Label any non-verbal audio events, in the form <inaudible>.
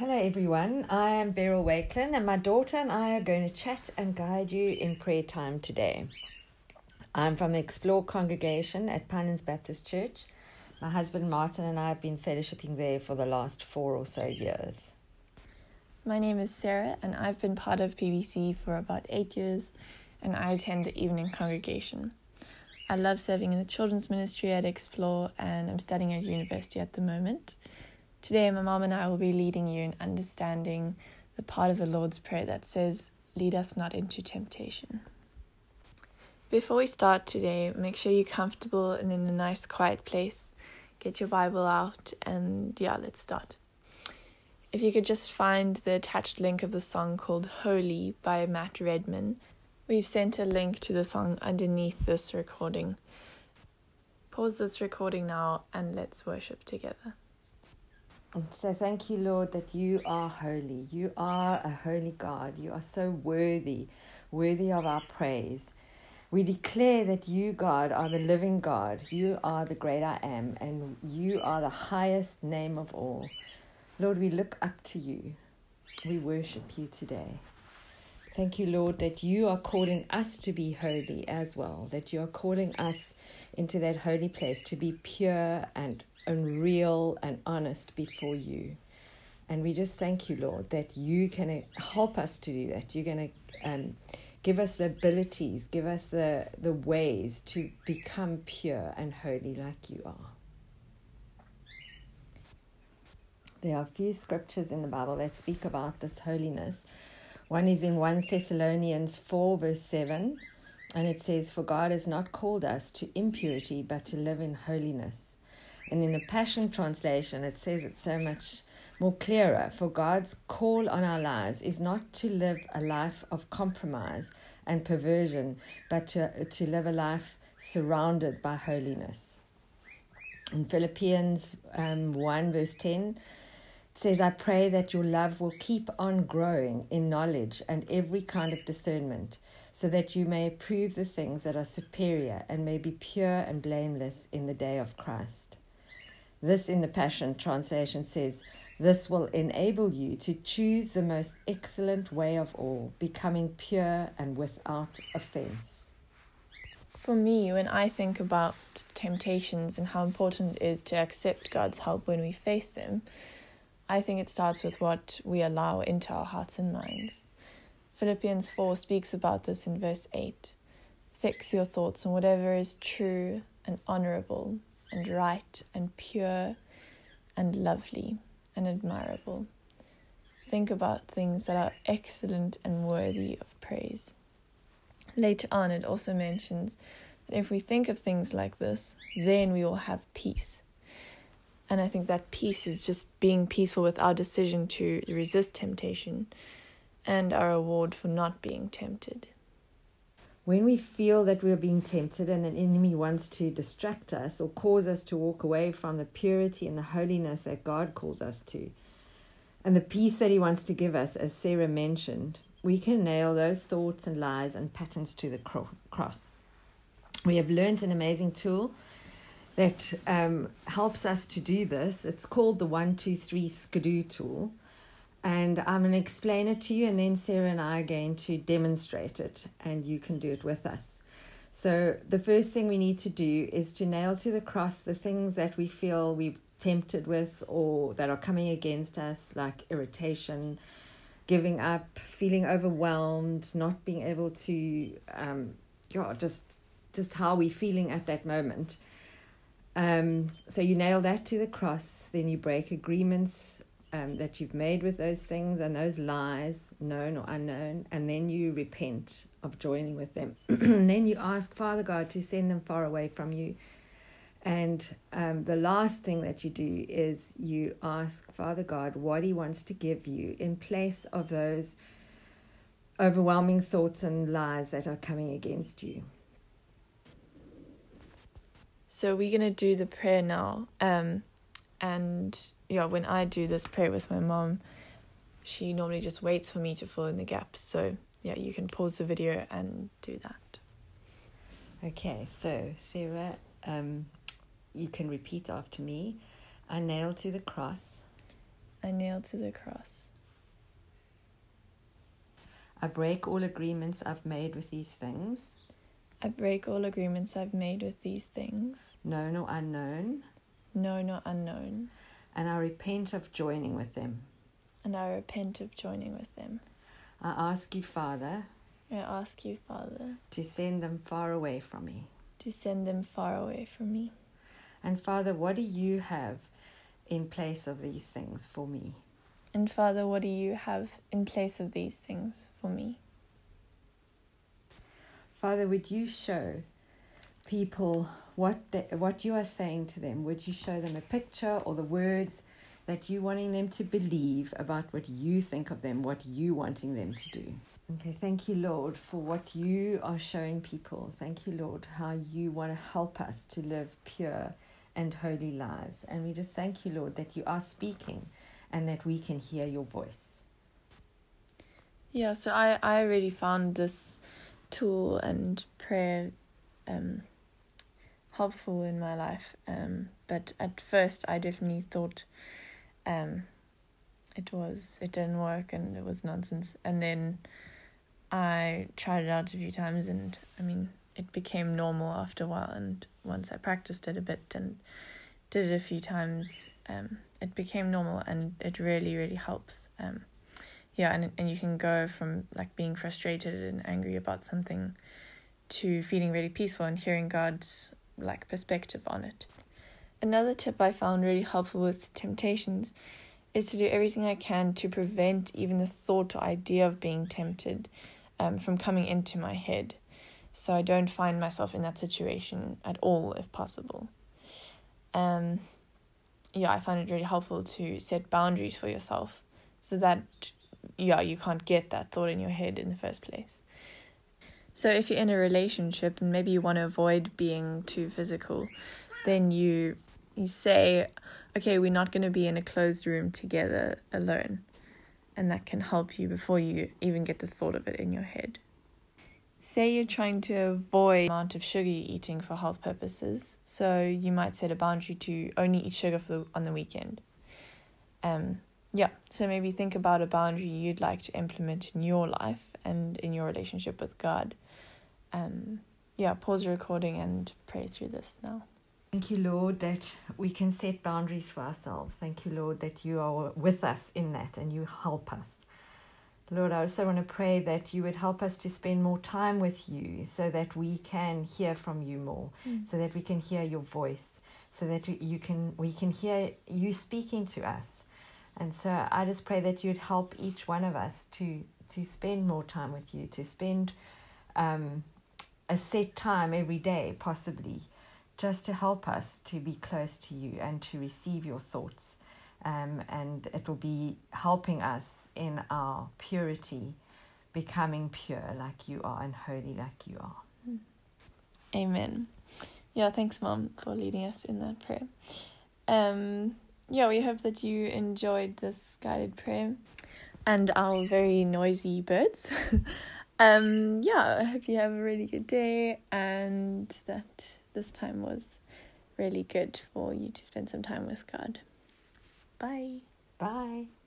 Hello, everyone. I am Beryl Wakelin, and my daughter and I are going to chat and guide you in prayer time today. I'm from the Explore congregation at Pinelands Baptist Church. My husband Martin and I have been fellowshipping there for the last four or so years. My name is Sarah, and I've been part of PBC for about eight years, and I attend the evening congregation. I love serving in the children's ministry at Explore, and I'm studying at university at the moment. Today, my mom and I will be leading you in understanding the part of the Lord's Prayer that says, Lead us not into temptation. Before we start today, make sure you're comfortable and in a nice, quiet place. Get your Bible out, and yeah, let's start. If you could just find the attached link of the song called Holy by Matt Redman, we've sent a link to the song underneath this recording. Pause this recording now and let's worship together. So thank you, Lord, that you are holy. You are a holy God. You are so worthy, worthy of our praise. We declare that you, God, are the living God. You are the great I am, and you are the highest name of all. Lord, we look up to you. We worship you today. Thank you, Lord, that you are calling us to be holy as well, that you are calling us into that holy place to be pure and and real and honest before you. And we just thank you, Lord, that you can help us to do that. You're going to um, give us the abilities, give us the, the ways to become pure and holy like you are. There are a few scriptures in the Bible that speak about this holiness. One is in 1 Thessalonians 4, verse 7, and it says, For God has not called us to impurity, but to live in holiness. And in the Passion Translation, it says it so much more clearer. For God's call on our lives is not to live a life of compromise and perversion, but to, to live a life surrounded by holiness. In Philippians um, 1, verse 10, it says, I pray that your love will keep on growing in knowledge and every kind of discernment, so that you may approve the things that are superior and may be pure and blameless in the day of Christ. This in the Passion Translation says, This will enable you to choose the most excellent way of all, becoming pure and without offense. For me, when I think about temptations and how important it is to accept God's help when we face them, I think it starts with what we allow into our hearts and minds. Philippians 4 speaks about this in verse 8. Fix your thoughts on whatever is true and honorable and right and pure and lovely and admirable. Think about things that are excellent and worthy of praise. Later on, it also mentions that if we think of things like this, then we will have peace. And I think that peace is just being peaceful with our decision to resist temptation and our reward for not being tempted when we feel that we're being tempted and an enemy wants to distract us or cause us to walk away from the purity and the holiness that God calls us to, and the peace that He wants to give us, as Sarah mentioned, we can nail those thoughts and lies and patterns to the cross. We have learned an amazing tool that um, helps us to do this. It's called the 123 Skidoo tool and I'm going to explain it to you, and then Sarah and I are going to demonstrate it, and you can do it with us. So, the first thing we need to do is to nail to the cross the things that we feel we've tempted with or that are coming against us, like irritation, giving up, feeling overwhelmed, not being able to, um, yeah, just just how we're feeling at that moment. Um, so you nail that to the cross, then you break agreements um, that you've made with those things and those lies, known or unknown, and then you repent of joining with them. <clears throat> then you ask Father God to send them far away from you. And um, the last thing that you do is you ask Father God what He wants to give you in place of those overwhelming thoughts and lies that are coming against you. So we're going to do the prayer now. Um, and yeah, when I do this prayer with my mom, she normally just waits for me to fill in the gaps. So yeah, you can pause the video and do that. Okay, so Sarah, um, you can repeat after me. I nail to the cross. I nailed to the cross. I break all agreements I've made with these things, I break all agreements I've made with these things, known or unknown, known or unknown, and I repent of joining with them. and I repent of joining with them. I ask you, Father, I ask you, Father, to send them far away from me. to send them far away from me. And Father, what do you have in place of these things for me? And Father, what do you have in place of these things for me? Father, would you show people what they, what you are saying to them? Would you show them a picture or the words that you wanting them to believe about what you think of them, what you wanting them to do? Okay, thank you, Lord, for what you are showing people. Thank you, Lord, how you want to help us to live pure and holy lives. And we just thank you, Lord, that you are speaking and that we can hear your voice. Yeah, so I, I really found this tool and prayer um, helpful in my life. Um, but at first, I definitely thought um, it was it didn't work and it was nonsense. And then I tried it out a few times, and I mean, it became normal after a while. And once I practiced it a bit and did it a few times, um, it became normal, and it really really helps. Um, yeah and and you can go from like being frustrated and angry about something to feeling really peaceful and hearing god's like perspective on it another tip i found really helpful with temptations is to do everything i can to prevent even the thought or idea of being tempted um, from coming into my head so i don't find myself in that situation at all if possible um yeah i find it really helpful to set boundaries for yourself so that yeah, you can't get that thought in your head in the first place. So if you're in a relationship and maybe you want to avoid being too physical, then you you say, okay, we're not going to be in a closed room together alone. And that can help you before you even get the thought of it in your head. Say you're trying to avoid amount of sugar you're eating for health purposes, so you might set a boundary to only eat sugar for the, on the weekend. Um, yeah, so maybe think about a boundary you'd like to implement in your life and in your relationship with God. Um, yeah, pause the recording and pray through this now. Thank you, Lord, that we can set boundaries for ourselves. Thank you, Lord, that you are with us in that and you help us. Lord, I also want to pray that you would help us to spend more time with you so that we can hear from you more, Mm. so that we can hear your voice, so that we- you can we can hear you speaking to us. And so I just pray that you'd help each one of us to to spend more time with you, to spend um, a set time every day, possibly, just to help us to be close to you and to receive your thoughts. Um, and it will be helping us in our purity, becoming pure like you are and holy like you are. Amen. Yeah, thanks, Mom, for leading us in that prayer. Um, yeah, we hope that you enjoyed this guided prayer and our very noisy birds. <laughs> um, yeah, I hope you have a really good day and that this time was really good for you to spend some time with God. Bye. Bye.